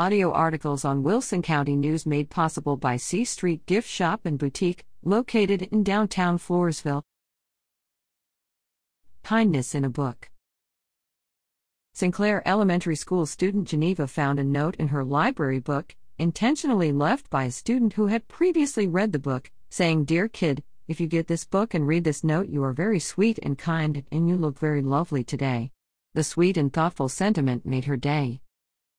audio articles on Wilson County News made possible by C Street Gift Shop and Boutique, located in downtown Floresville. Kindness in a Book Sinclair Elementary School student Geneva found a note in her library book, intentionally left by a student who had previously read the book, saying, Dear kid, if you get this book and read this note, you are very sweet and kind, and you look very lovely today. The sweet and thoughtful sentiment made her day.